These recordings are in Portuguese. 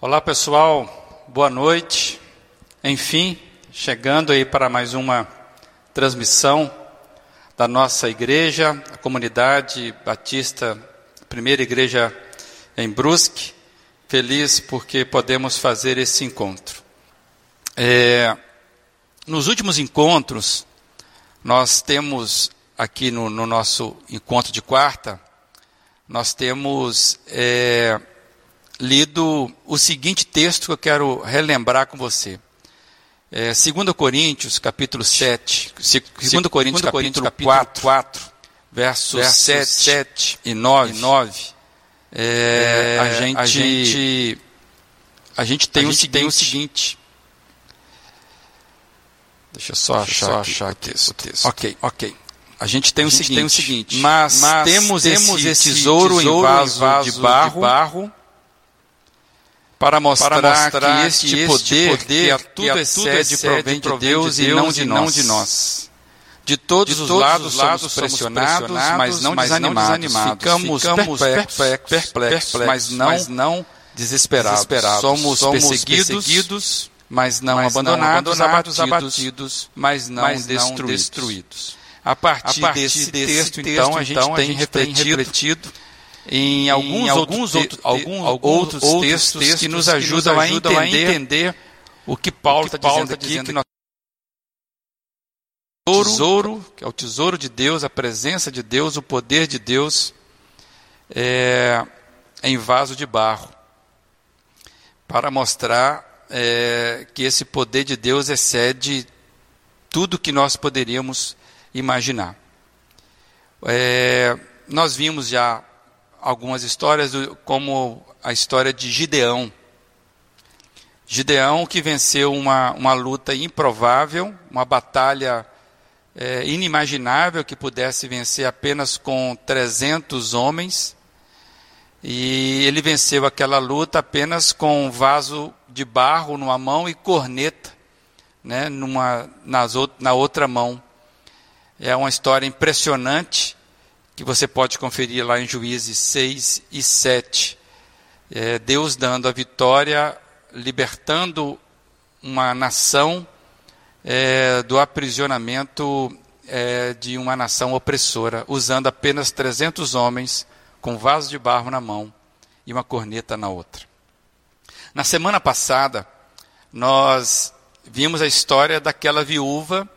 Olá pessoal, boa noite. Enfim, chegando aí para mais uma transmissão da nossa igreja, a comunidade batista, primeira igreja em Brusque. Feliz porque podemos fazer esse encontro. É, nos últimos encontros, nós temos aqui no, no nosso encontro de quarta, nós temos é, lido o seguinte texto que eu quero relembrar com você. É, 2 Coríntios, capítulo 7, 2 Coríntios, capítulo, capítulo 4, 4 versos, versos 7, 7 e 9, 9 é, a, gente, a, gente, a gente tem, a o, gente seguinte, tem o seguinte. Deixa eu só Deixa achar, só achar aqui, o texto. Ok, ok. A gente tem, a o, gente seguinte, tem o seguinte, mas, mas temos, temos esse tesouro, tesouro em vaso, vaso de barro, de barro para mostrar, para mostrar que este que poder, poder que a tudo, que a excede, excede provém de Deus, de Deus e não de nós. De todos, de todos os lados, lados somos pressionados, mas não mas desanimados. desanimados. Ficamos, ficamos perplexos, perplexos, mas não, mas não desesperados. desesperados. Somos, somos perseguidos, perseguidos, mas não mas abandonados, não abandonados abatidos, mas não, mas não destruídos. destruídos. A partir, a partir desse, desse texto, texto, então, a gente, então, tem, a gente refletido, tem refletido em alguns, em alguns, outros, alguns, outros, outros textos, textos, que nos ajudam, que nos ajudam a, entender a, entender o que Paulo está dizendo, tá dizendo aqui, que nós tesouro, que é o tesouro de Deus, a presença de Deus, o poder de Deus é, em vaso de barro, para mostrar é, que esse poder de Deus excede tudo que nós poderíamos imaginar. É, nós vimos já algumas histórias, como a história de Gideão. Gideão que venceu uma, uma luta improvável, uma batalha é, inimaginável que pudesse vencer apenas com 300 homens. E ele venceu aquela luta apenas com um vaso de barro numa mão e corneta né, numa, nas, na outra mão. É uma história impressionante que você pode conferir lá em Juízes 6 e 7. É, Deus dando a vitória, libertando uma nação é, do aprisionamento é, de uma nação opressora, usando apenas 300 homens com vaso de barro na mão e uma corneta na outra. Na semana passada, nós vimos a história daquela viúva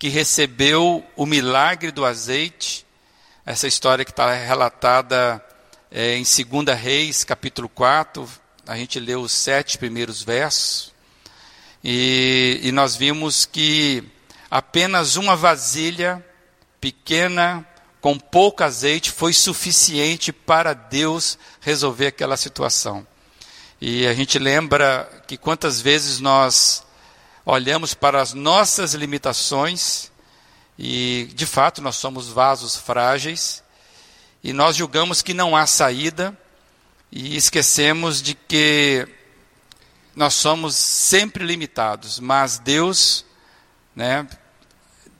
que recebeu o milagre do azeite essa história que está relatada é, em 2 Reis, capítulo 4, a gente leu os sete primeiros versos, e, e nós vimos que apenas uma vasilha pequena, com pouco azeite, foi suficiente para Deus resolver aquela situação. E a gente lembra que quantas vezes nós olhamos para as nossas limitações e, de fato, nós somos vasos frágeis e nós julgamos que não há saída e esquecemos de que nós somos sempre limitados, mas Deus, né,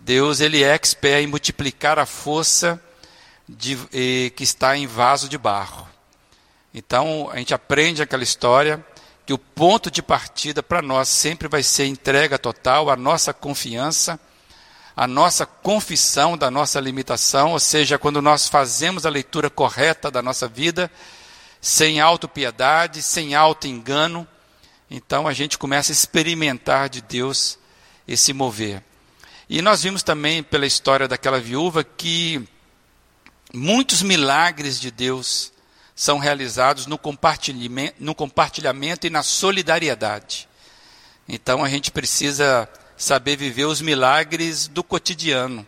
Deus ele é expert em multiplicar a força de, que está em vaso de barro. Então a gente aprende aquela história que o ponto de partida para nós sempre vai ser entrega total, a nossa confiança a nossa confissão da nossa limitação, ou seja, quando nós fazemos a leitura correta da nossa vida, sem autopiedade, sem auto-engano, então a gente começa a experimentar de Deus esse mover. E nós vimos também pela história daquela viúva que muitos milagres de Deus são realizados no no compartilhamento e na solidariedade. Então a gente precisa saber viver os milagres do cotidiano,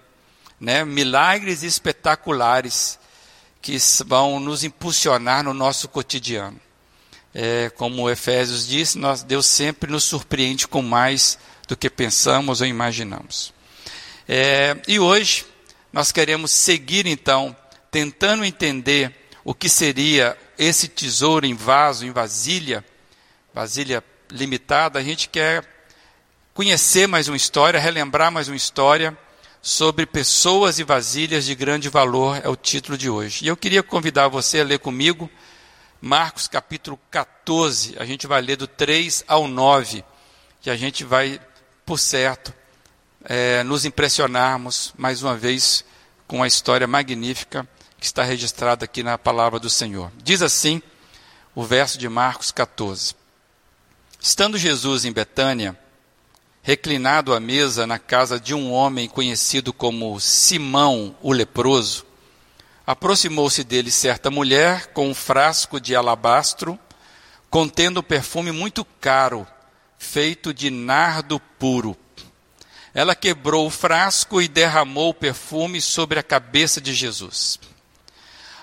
né? milagres espetaculares que vão nos impulsionar no nosso cotidiano. É, como Efésios diz, nós, Deus sempre nos surpreende com mais do que pensamos ou imaginamos. É, e hoje nós queremos seguir então, tentando entender o que seria esse tesouro em vaso, em vasilha, vasilha limitada. A gente quer conhecer mais uma história, relembrar mais uma história sobre pessoas e vasilhas de grande valor, é o título de hoje. E eu queria convidar você a ler comigo Marcos capítulo 14, a gente vai ler do 3 ao 9, que a gente vai, por certo, é, nos impressionarmos mais uma vez com a história magnífica que está registrada aqui na palavra do Senhor. Diz assim o verso de Marcos 14: Estando Jesus em Betânia, reclinado à mesa na casa de um homem conhecido como Simão o leproso, aproximou-se dele certa mulher com um frasco de alabastro contendo perfume muito caro, feito de nardo puro. Ela quebrou o frasco e derramou o perfume sobre a cabeça de Jesus.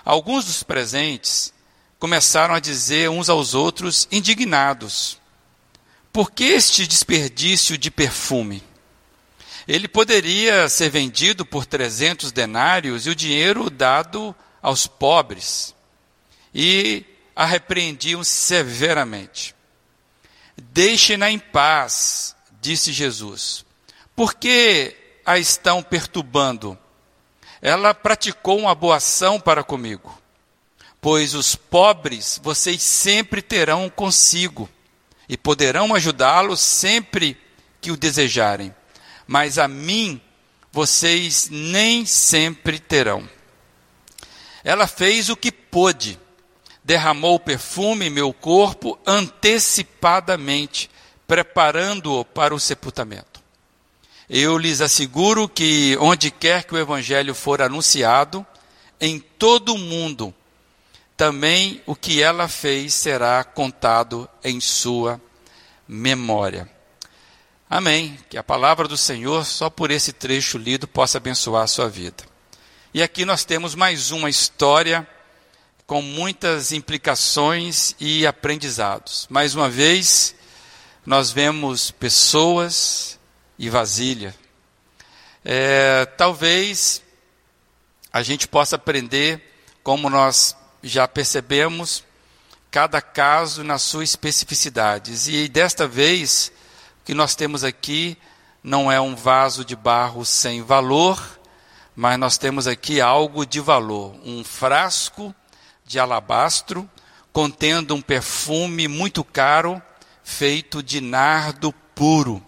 Alguns dos presentes começaram a dizer uns aos outros, indignados: Por que este desperdício de perfume? Ele poderia ser vendido por 300 denários e o dinheiro dado aos pobres. E a repreendiam severamente. Deixe-na em paz, disse Jesus. Por que a estão perturbando? Ela praticou uma boa ação para comigo. Pois os pobres vocês sempre terão consigo e poderão ajudá-los sempre que o desejarem mas a mim vocês nem sempre terão. Ela fez o que pôde, derramou perfume em meu corpo antecipadamente, preparando-o para o sepultamento. Eu lhes asseguro que onde quer que o evangelho for anunciado, em todo o mundo, também o que ela fez será contado em sua memória. Amém. Que a palavra do Senhor, só por esse trecho lido, possa abençoar a sua vida. E aqui nós temos mais uma história com muitas implicações e aprendizados. Mais uma vez, nós vemos pessoas e vasilha. É, talvez a gente possa aprender, como nós já percebemos, cada caso na sua especificidade. E desta vez, o que nós temos aqui não é um vaso de barro sem valor, mas nós temos aqui algo de valor, um frasco de alabastro contendo um perfume muito caro feito de nardo puro.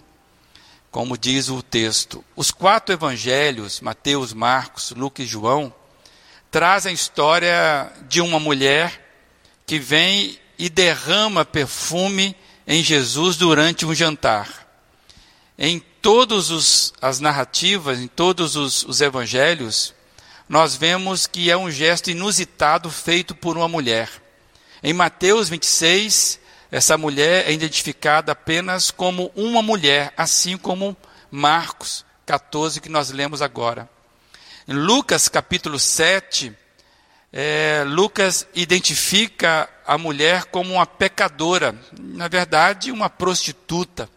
Como diz o texto, os quatro evangelhos, Mateus, Marcos, Lucas e João, trazem a história de uma mulher que vem e derrama perfume em Jesus durante um jantar. Em todas as narrativas, em todos os, os evangelhos, nós vemos que é um gesto inusitado feito por uma mulher. Em Mateus 26, essa mulher é identificada apenas como uma mulher, assim como Marcos 14, que nós lemos agora. Em Lucas capítulo 7, é, Lucas identifica a mulher como uma pecadora, na verdade, uma prostituta.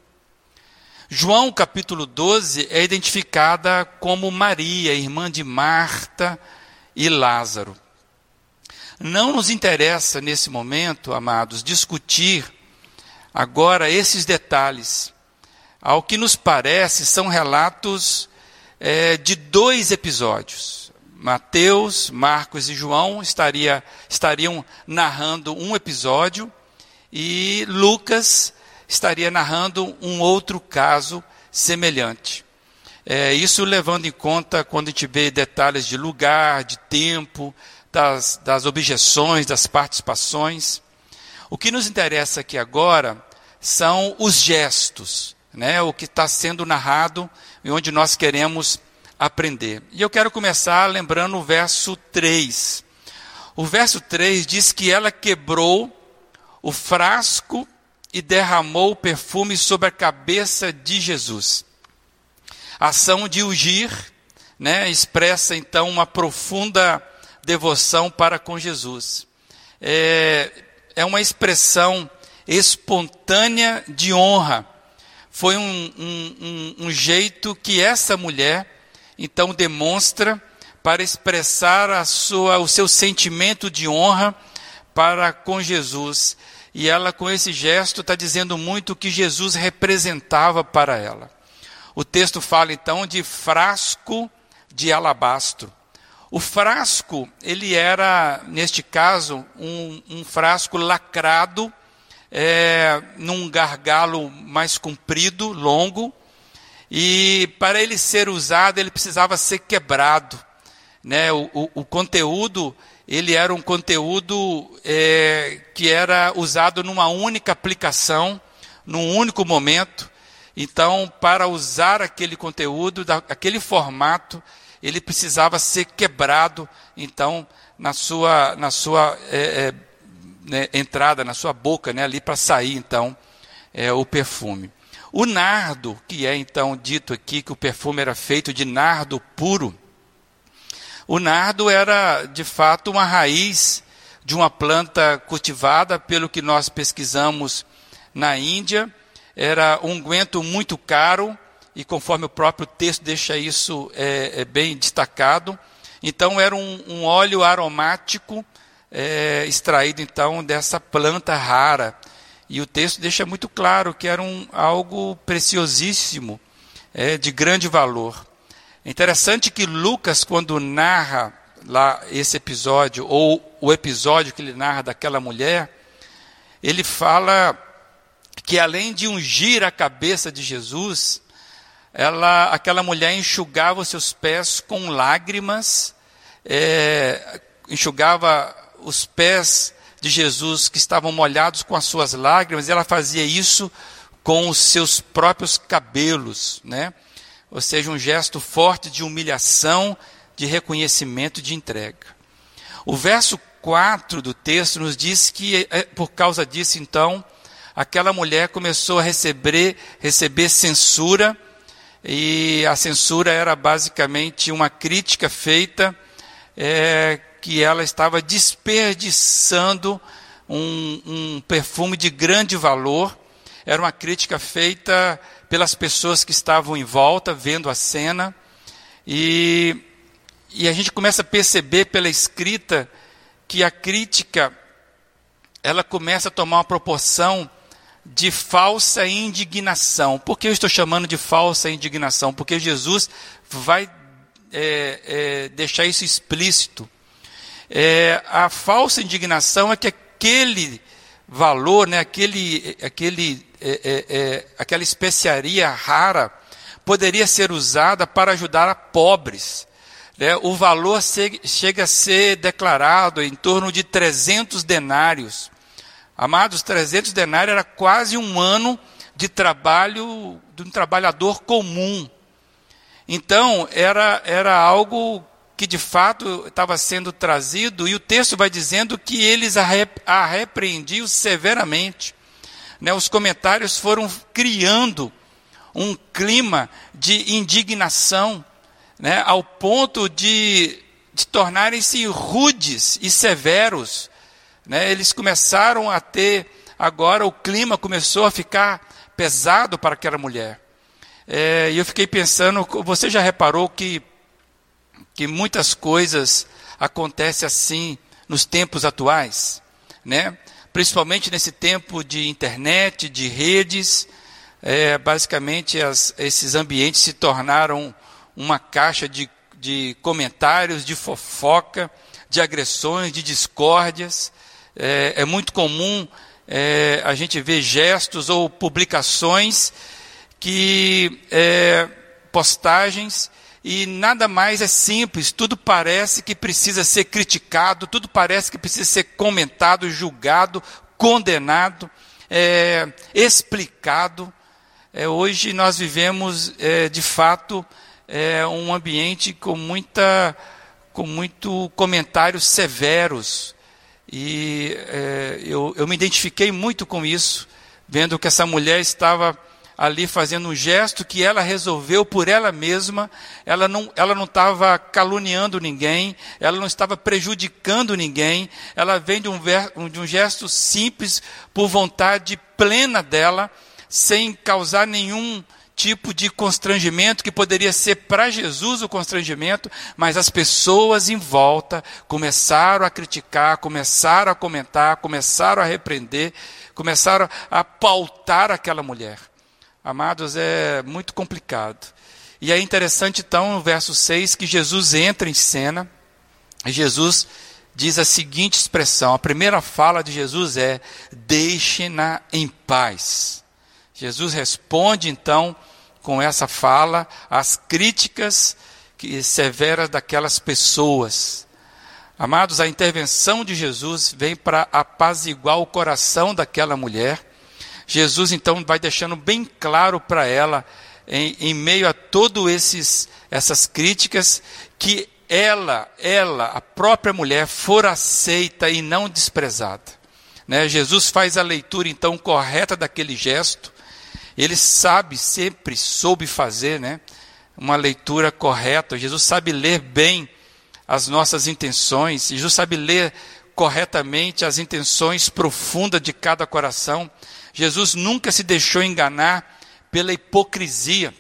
João capítulo 12 é identificada como Maria, irmã de Marta e Lázaro. Não nos interessa nesse momento, amados, discutir agora esses detalhes. Ao que nos parece, são relatos é, de dois episódios. Mateus, Marcos e João estaria, estariam narrando um episódio e Lucas estaria narrando um outro caso semelhante. É, isso levando em conta quando a gente vê detalhes de lugar, de tempo, das, das objeções, das participações. O que nos interessa aqui agora são os gestos, né, o que está sendo narrado e onde nós queremos aprender. E eu quero começar lembrando o verso 3. O verso 3 diz que ela quebrou o frasco e derramou o perfume sobre a cabeça de Jesus. A ação de ungir né, expressa então uma profunda devoção para com Jesus. É, é uma expressão espontânea de honra. Foi um, um, um, um jeito que essa mulher então demonstra para expressar a sua, o seu sentimento de honra para com Jesus. E ela, com esse gesto, está dizendo muito o que Jesus representava para ela. O texto fala então de frasco de alabastro. O frasco, ele era, neste caso, um, um frasco lacrado, é, num gargalo mais comprido, longo, e para ele ser usado, ele precisava ser quebrado. Né? O, o, o conteúdo, ele era um conteúdo é, que era usado numa única aplicação, num único momento. Então, para usar aquele conteúdo, aquele formato, ele precisava ser quebrado, então, na sua, na sua é, é, né, entrada, na sua boca, né, ali para sair, então, é, o perfume. O nardo, que é então dito aqui que o perfume era feito de nardo puro, o nardo era de fato uma raiz de uma planta cultivada, pelo que nós pesquisamos na Índia, era um unguento muito caro, e conforme o próprio texto deixa isso é, é bem destacado. Então, era um, um óleo aromático é, extraído então dessa planta rara. E o texto deixa muito claro que era um, algo preciosíssimo, é, de grande valor. É interessante que Lucas, quando narra lá esse episódio, ou o episódio que ele narra daquela mulher, ele fala que além de ungir a cabeça de Jesus, ela, aquela mulher enxugava os seus pés com lágrimas, é, enxugava os pés de Jesus que estavam molhados com as suas lágrimas, e ela fazia isso com os seus próprios cabelos, né? Ou seja, um gesto forte de humilhação, de reconhecimento, de entrega. O verso 4 do texto nos diz que, é, por causa disso, então, aquela mulher começou a receber, receber censura e a censura era basicamente uma crítica feita é, que ela estava desperdiçando um, um perfume de grande valor. Era uma crítica feita pelas pessoas que estavam em volta, vendo a cena. E, e a gente começa a perceber pela escrita que a crítica ela começa a tomar uma proporção de falsa indignação. Por que eu estou chamando de falsa indignação? Porque Jesus vai é, é, deixar isso explícito. É, a falsa indignação é que aquele valor, né, aquele, aquele, é, é, é, aquela especiaria rara, poderia ser usada para ajudar a pobres. Né? O valor chega a ser declarado em torno de 300 denários. Amados, 300 denários era quase um ano de trabalho de um trabalhador comum. Então, era, era algo que de fato estava sendo trazido, e o texto vai dizendo que eles a, repreendiam severamente. Né, os comentários foram criando um clima de indignação, né, ao ponto de, de tornarem-se rudes e severos né, eles começaram a ter, agora o clima começou a ficar pesado para aquela mulher. É, e eu fiquei pensando, você já reparou que, que muitas coisas acontecem assim nos tempos atuais? Né? Principalmente nesse tempo de internet, de redes, é, basicamente as, esses ambientes se tornaram uma caixa de, de comentários, de fofoca, de agressões, de discórdias é, é muito comum é, a gente ver gestos ou publicações que é, postagens e nada mais é simples, tudo parece que precisa ser criticado, tudo parece que precisa ser comentado, julgado, condenado, é, explicado. É, hoje nós vivemos, é, de fato, é, um ambiente com, muita, com muito comentários severos, e é, eu, eu me identifiquei muito com isso, vendo que essa mulher estava ali fazendo um gesto que ela resolveu por ela mesma, ela não ela não estava caluniando ninguém, ela não estava prejudicando ninguém, ela vem de um, ver, de um gesto simples, por vontade plena dela, sem causar nenhum tipo de constrangimento que poderia ser para Jesus o constrangimento, mas as pessoas em volta começaram a criticar, começaram a comentar, começaram a repreender, começaram a pautar aquela mulher. Amados, é muito complicado. E é interessante então no verso 6 que Jesus entra em cena, Jesus diz a seguinte expressão: a primeira fala de Jesus é: deixe-na em paz. Jesus responde então com essa fala às críticas severas daquelas pessoas. Amados, a intervenção de Jesus vem para apaziguar o coração daquela mulher. Jesus então vai deixando bem claro para ela, em, em meio a todas essas críticas, que ela, ela, a própria mulher, for aceita e não desprezada. Né? Jesus faz a leitura então correta daquele gesto. Ele sabe, sempre soube fazer, né? Uma leitura correta. Jesus sabe ler bem as nossas intenções. Jesus sabe ler corretamente as intenções profundas de cada coração. Jesus nunca se deixou enganar pela hipocrisia.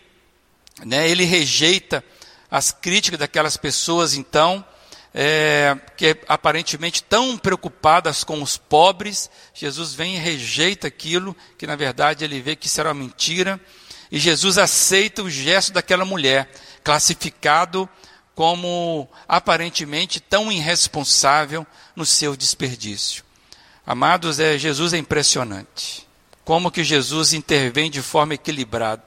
Né? Ele rejeita as críticas daquelas pessoas, então, é, que aparentemente tão preocupadas com os pobres, Jesus vem e rejeita aquilo que na verdade ele vê que será mentira, e Jesus aceita o gesto daquela mulher, classificado como aparentemente tão irresponsável no seu desperdício. Amados, é, Jesus é impressionante. Como que Jesus intervém de forma equilibrada.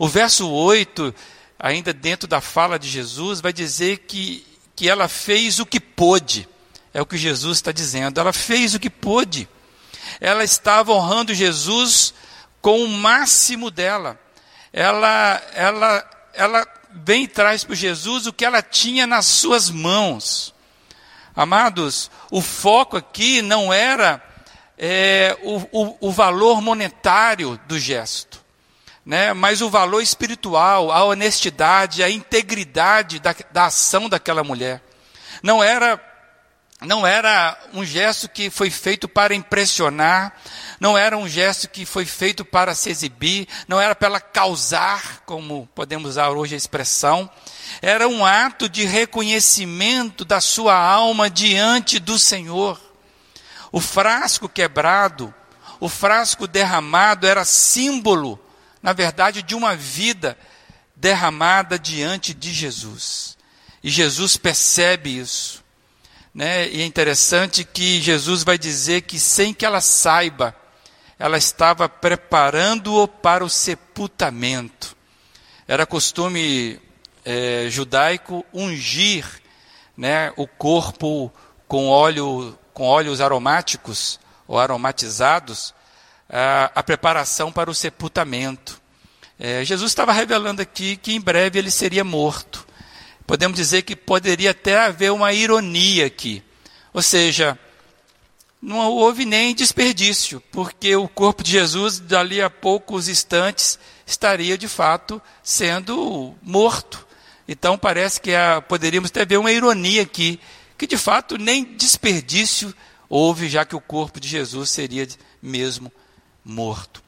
O verso 8 ainda dentro da fala de Jesus, vai dizer que, que ela fez o que pôde. É o que Jesus está dizendo. Ela fez o que pôde. Ela estava honrando Jesus com o máximo dela. Ela, ela, ela vem e traz para Jesus o que ela tinha nas suas mãos. Amados, o foco aqui não era é, o, o, o valor monetário do gesto né, mas o valor espiritual, a honestidade, a integridade da, da ação daquela mulher. Não era, não era um gesto que foi feito para impressionar, não era um gesto que foi feito para se exibir, não era para causar, como podemos usar hoje a expressão, era um ato de reconhecimento da sua alma diante do Senhor. O frasco quebrado, o frasco derramado era símbolo na verdade, de uma vida derramada diante de Jesus. E Jesus percebe isso. Né? E é interessante que Jesus vai dizer que, sem que ela saiba, ela estava preparando-o para o sepultamento. Era costume é, judaico ungir né, o corpo com óleo com óleos aromáticos ou aromatizados a, a preparação para o sepultamento. É, Jesus estava revelando aqui que em breve ele seria morto. Podemos dizer que poderia até haver uma ironia aqui. Ou seja, não houve nem desperdício, porque o corpo de Jesus, dali a poucos instantes, estaria de fato sendo morto. Então parece que a, poderíamos até ver uma ironia aqui, que de fato nem desperdício houve, já que o corpo de Jesus seria mesmo morto.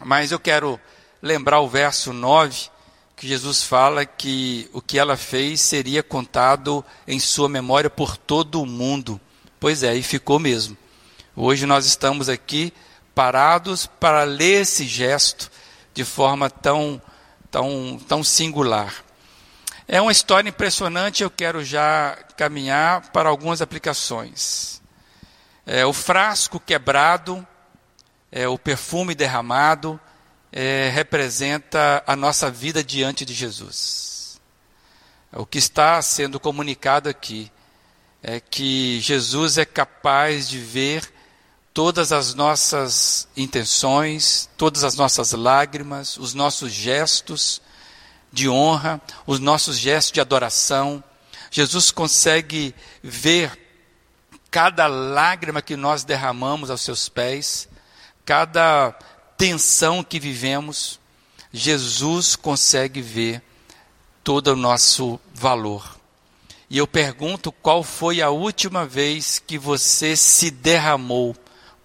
Mas eu quero lembrar o verso 9, que Jesus fala que o que ela fez seria contado em sua memória por todo o mundo. Pois é, e ficou mesmo. Hoje nós estamos aqui parados para ler esse gesto de forma tão, tão, tão singular. É uma história impressionante, eu quero já caminhar para algumas aplicações. É, o frasco quebrado é, o perfume derramado é, representa a nossa vida diante de Jesus. O que está sendo comunicado aqui é que Jesus é capaz de ver todas as nossas intenções, todas as nossas lágrimas, os nossos gestos de honra, os nossos gestos de adoração. Jesus consegue ver cada lágrima que nós derramamos aos seus pés cada tensão que vivemos, Jesus consegue ver todo o nosso valor. E eu pergunto qual foi a última vez que você se derramou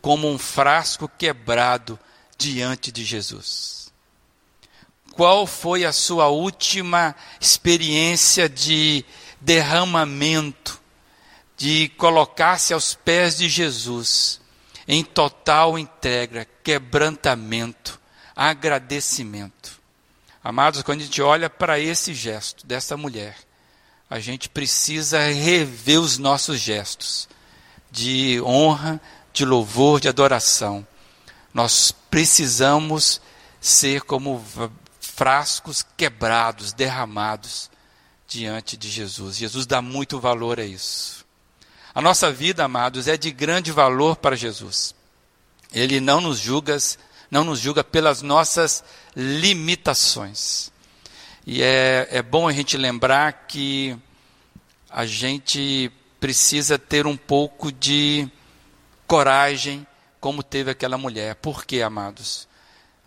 como um frasco quebrado diante de Jesus? Qual foi a sua última experiência de derramamento, de colocar-se aos pés de Jesus em total entrega, quebrantamento, agradecimento. Amados, quando a gente olha para esse gesto dessa mulher, a gente precisa rever os nossos gestos de honra, de louvor, de adoração. Nós precisamos ser como frascos quebrados, derramados diante de Jesus. Jesus dá muito valor a isso. A nossa vida, amados, é de grande valor para Jesus. Ele não nos julga, não nos julga pelas nossas limitações. E é, é bom a gente lembrar que a gente precisa ter um pouco de coragem, como teve aquela mulher. Por quê, amados?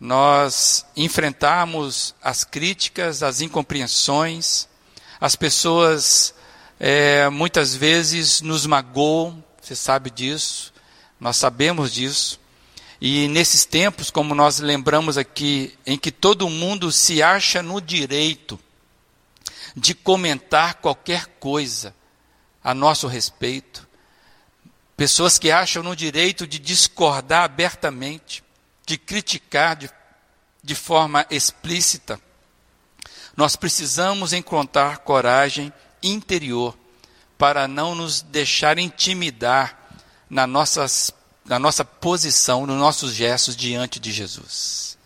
Nós enfrentamos as críticas, as incompreensões, as pessoas é, muitas vezes nos magoam, você sabe disso, nós sabemos disso. E nesses tempos, como nós lembramos aqui, em que todo mundo se acha no direito de comentar qualquer coisa a nosso respeito, pessoas que acham no direito de discordar abertamente, de criticar de, de forma explícita, nós precisamos encontrar coragem interior para não nos deixar intimidar na, nossas, na nossa posição, nos nossos gestos diante de Jesus.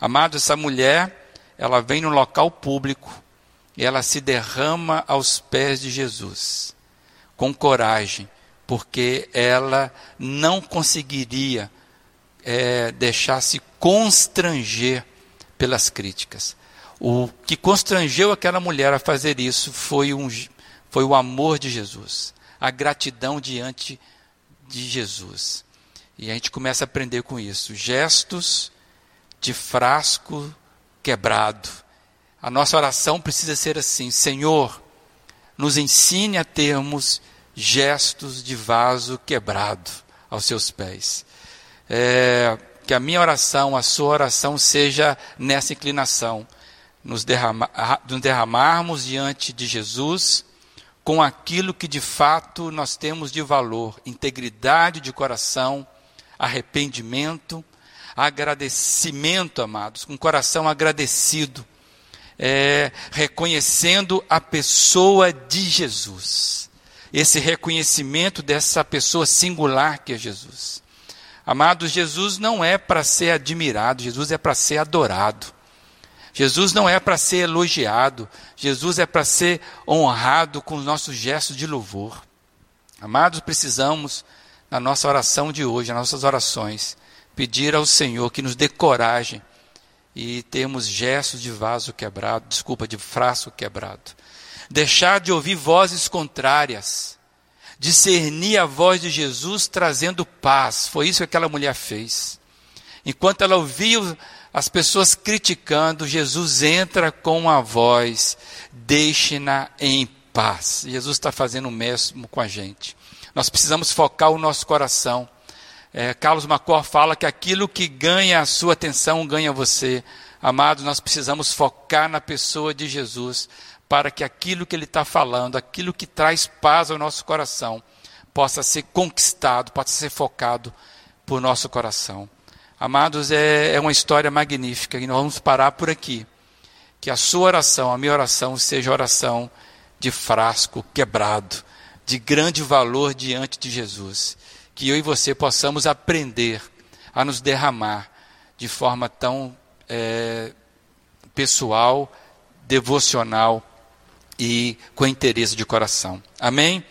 Amado, essa mulher, ela vem no local público e ela se derrama aos pés de Jesus, com coragem, porque ela não conseguiria é, deixar-se constranger pelas críticas. O que constrangeu aquela mulher a fazer isso foi, um, foi o amor de Jesus, a gratidão diante de Jesus. E a gente começa a aprender com isso. Gestos de frasco quebrado. A nossa oração precisa ser assim: Senhor, nos ensine a termos gestos de vaso quebrado aos seus pés. É, que a minha oração, a sua oração seja nessa inclinação nos, derrama, nos derramarmos diante de Jesus com aquilo que de fato nós temos de valor: integridade de coração, arrependimento, agradecimento, amados, com coração agradecido, é, reconhecendo a pessoa de Jesus. Esse reconhecimento dessa pessoa singular que é Jesus. Amados, Jesus não é para ser admirado, Jesus é para ser adorado. Jesus não é para ser elogiado, Jesus é para ser honrado com os nossos gestos de louvor. Amados, precisamos, na nossa oração de hoje, nas nossas orações, pedir ao Senhor que nos dê coragem e termos gestos de vaso quebrado, desculpa, de frasco quebrado. Deixar de ouvir vozes contrárias, discernir a voz de Jesus trazendo paz. Foi isso que aquela mulher fez. Enquanto ela ouvia as pessoas criticando, Jesus entra com a voz: deixe-na em paz. Jesus está fazendo o mesmo com a gente. Nós precisamos focar o nosso coração. É, Carlos Macor fala que aquilo que ganha a sua atenção ganha você. Amados, nós precisamos focar na pessoa de Jesus para que aquilo que ele está falando, aquilo que traz paz ao nosso coração, possa ser conquistado, possa ser focado por nosso coração. Amados, é, é uma história magnífica e nós vamos parar por aqui. Que a sua oração, a minha oração, seja oração de frasco quebrado, de grande valor diante de Jesus. Que eu e você possamos aprender a nos derramar de forma tão é, pessoal, devocional e com interesse de coração. Amém?